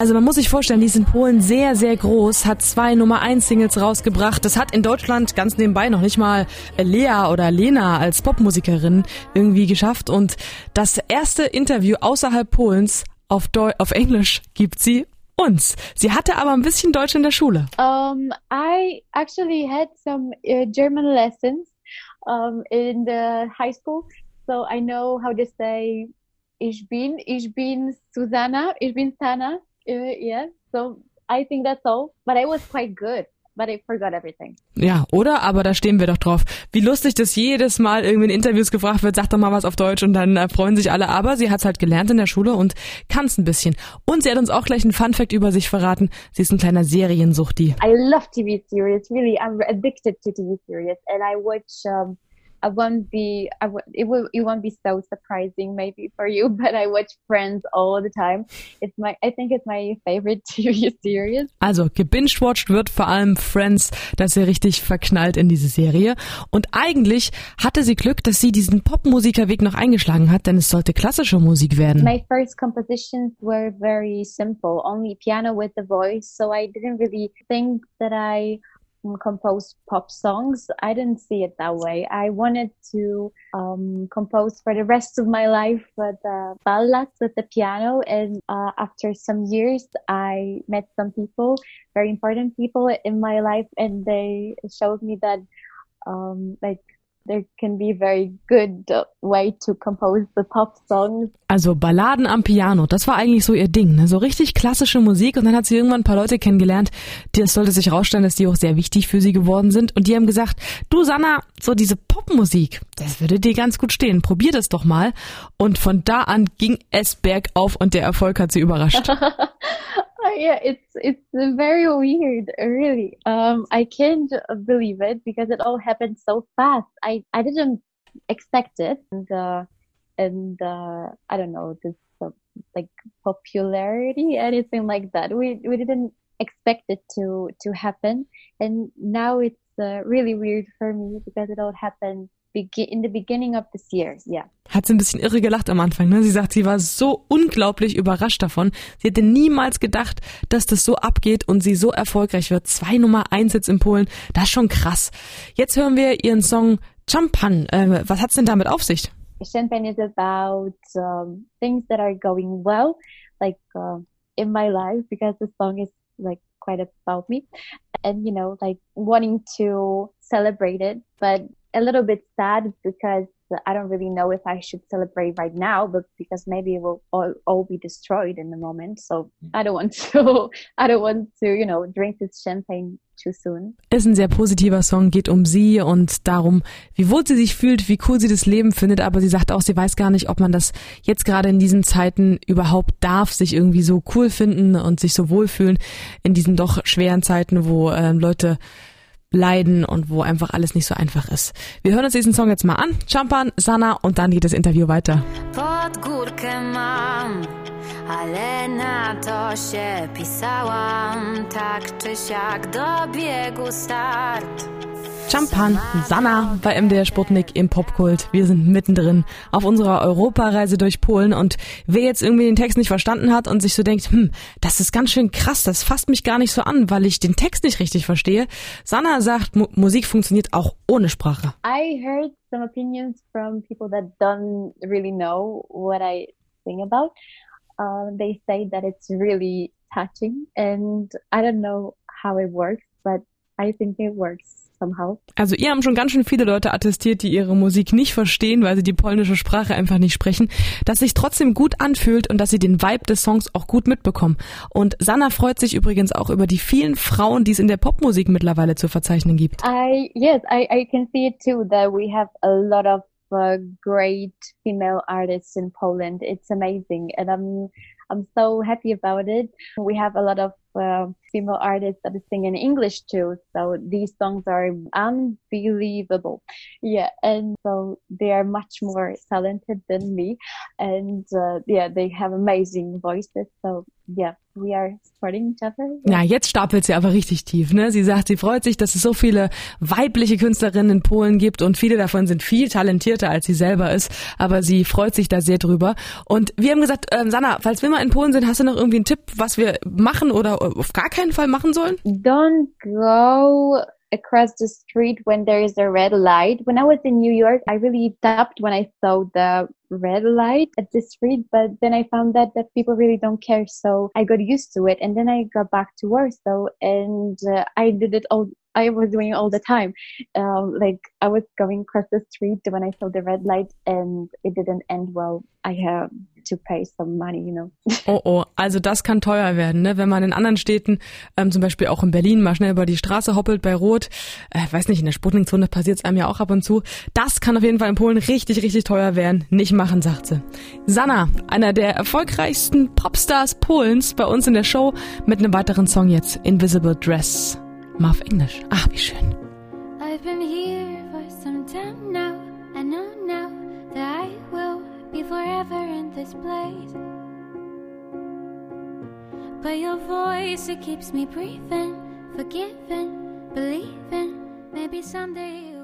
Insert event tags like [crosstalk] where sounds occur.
Also man muss sich vorstellen, die ist in Polen sehr, sehr groß, hat zwei Nummer 1 Singles rausgebracht. Das hat in Deutschland ganz nebenbei noch nicht mal Lea oder Lena als Popmusikerin irgendwie geschafft. Und das erste Interview außerhalb Polens auf, Deu auf Englisch gibt sie uns. Sie hatte aber ein bisschen Deutsch in der Schule. Um, I actually had some uh, German lessons um, in the high school, so I know how to say ich bin, ich bin Susanna, ich bin Sana. Uh, yes. So I think that's all. But I was quite good. But I forgot everything. Ja, oder? Aber da stehen wir doch drauf. Wie lustig, dass jedes Mal irgendwie in Interviews gefragt wird, sag doch mal was auf Deutsch und dann äh, freuen sich alle. Aber sie hat's halt gelernt in der Schule und kann's ein bisschen. Und sie hat uns auch gleich einen Funfact über sich verraten. Sie ist ein kleiner Seriensuchti. I love TV series. Really, I'm addicted to TV series. And I watch um, I won't be, I w- it will, it won't be so surprising maybe for you, [laughs] but I watch Friends all the time. It's my, I think it's my favorite [laughs] TV series. Also, gebingewatcht wird vor allem Friends, dass sie richtig verknallt in diese Serie. Und eigentlich hatte sie Glück, dass sie diesen Popmusikerweg noch eingeschlagen hat, denn es sollte klassische Musik werden. My first compositions were very simple, only piano with the voice. So I didn't really think that I compose pop songs. I didn't see it that way. I wanted to um, compose for the rest of my life with uh, ballads with the piano. And uh, after some years, I met some people, very important people in my life, and they showed me that um, like there can be very good way to compose the pop songs. Also Balladen am Piano, das war eigentlich so ihr Ding, ne? so richtig klassische Musik und dann hat sie irgendwann ein paar Leute kennengelernt, die es sollte sich herausstellen, dass die auch sehr wichtig für sie geworden sind und die haben gesagt, du Sanna, so diese Popmusik, das würde dir ganz gut stehen, probier das doch mal und von da an ging es bergauf und der Erfolg hat sie überrascht. [laughs] [laughs] yeah, it's it's very weird, really. Um, I can't believe it because it all happened so fast. I I didn't expect it, and uh, and uh, I don't know this uh, like popularity, anything like that. We we didn't expect it to to happen, and now it's uh, really weird for me because it all happened in the beginning of this year, yeah. Hat sie ein bisschen irre gelacht am Anfang. Ne? Sie sagt, sie war so unglaublich überrascht davon. Sie hätte niemals gedacht, dass das so abgeht und sie so erfolgreich wird. Zwei Nummer eins jetzt in Polen, das ist schon krass. Jetzt hören wir ihren Song Champan. Äh, was hat's denn damit auf sich? Champagne is about um, things that are going well, like uh, in my life, because the song is like quite about me, and you know, like wanting to celebrate it, but a little bit sad because I don't really know if I should celebrate right now, but because maybe it will all, all be destroyed in the moment. So I don't want [laughs] to, I don't want to, you know, drink this champagne too soon. Ist ein sehr positiver Song, geht um sie und darum, wie wohl sie sich fühlt, wie cool sie das Leben findet, aber sie sagt auch, sie weiß gar nicht, ob man das jetzt gerade in diesen Zeiten überhaupt darf, sich irgendwie so cool finden und sich so wohlfühlen in diesen doch schweren Zeiten, wo äh, Leute leiden und wo einfach alles nicht so einfach ist. Wir hören uns diesen Song jetzt mal an. Champan, Sana und dann geht das Interview weiter. Pod górkę mam, ale na to się pisałam, tak czy siak do biegu start. Champan, Sanna bei MDR Sputnik im Popkult. Wir sind mittendrin auf unserer Europareise durch Polen und wer jetzt irgendwie den Text nicht verstanden hat und sich so denkt, hm, das ist ganz schön krass, das fasst mich gar nicht so an, weil ich den Text nicht richtig verstehe. Sanna sagt, Mu Musik funktioniert auch ohne Sprache. I heard some opinions from people that don't really know what I sing about. Uh, they say that it's really touching and I don't know how it works, but I think it works somehow. Also ihr haben schon ganz schön viele Leute attestiert, die ihre Musik nicht verstehen, weil sie die polnische Sprache einfach nicht sprechen, dass sich trotzdem gut anfühlt und dass sie den Vibe des Songs auch gut mitbekommen. Und Sanna freut sich übrigens auch über die vielen Frauen, die es in der Popmusik mittlerweile zu verzeichnen gibt. I yes, I I can see it too that we have a lot of uh, great female artists in Poland. It's amazing and I'm I'm so happy about it. We have a lot of uh, female artists that sing in English too. So these songs are unbelievable. Yeah. And so they are much more talented than me. And uh, yeah, they have amazing voices. So yeah, we are supporting each other. Ja, jetzt stapelt sie aber richtig tief. Ne? Sie sagt, sie freut sich, dass es so viele weibliche Künstlerinnen in Polen gibt und viele davon sind viel talentierter, als sie selber ist. Aber sie freut sich da sehr drüber. Und wir haben gesagt, ähm, Sanna, falls wir mal in Polen sind, hast du noch irgendwie einen Tipp, was wir machen oder auf gar keinen Fall machen sollen? Don't go across the street when there is a red light. When I was in New York, I really stopped when I saw the red light at the street, but then I found that that people really don't care. So I got used to it, and then I got back to Warsaw, and uh, I did it all. I was doing all the time. Um, like I was going across the street when I saw the red light, and it didn't end well. I have to pay some money, you know. [laughs] Oh oh, also das kann teuer werden, ne? Wenn man in anderen Städten, ähm, zum Beispiel auch in Berlin, mal schnell über die Straße hoppelt bei Rot, äh, weiß nicht, in der Sputnikzone passiert es einem ja auch ab und zu. Das kann auf jeden Fall in Polen richtig, richtig teuer werden. Nicht machen, sagt sie. Sanna, einer der erfolgreichsten Popstars Polens, bei uns in der Show mit einem weiteren Song jetzt, Invisible Dress. Mal auf Englisch. Ach, wie schön. I've been here for some time now. I know now that I will be forever in this place. But your voice, it keeps me breathing, forgiving, believing. Maybe someday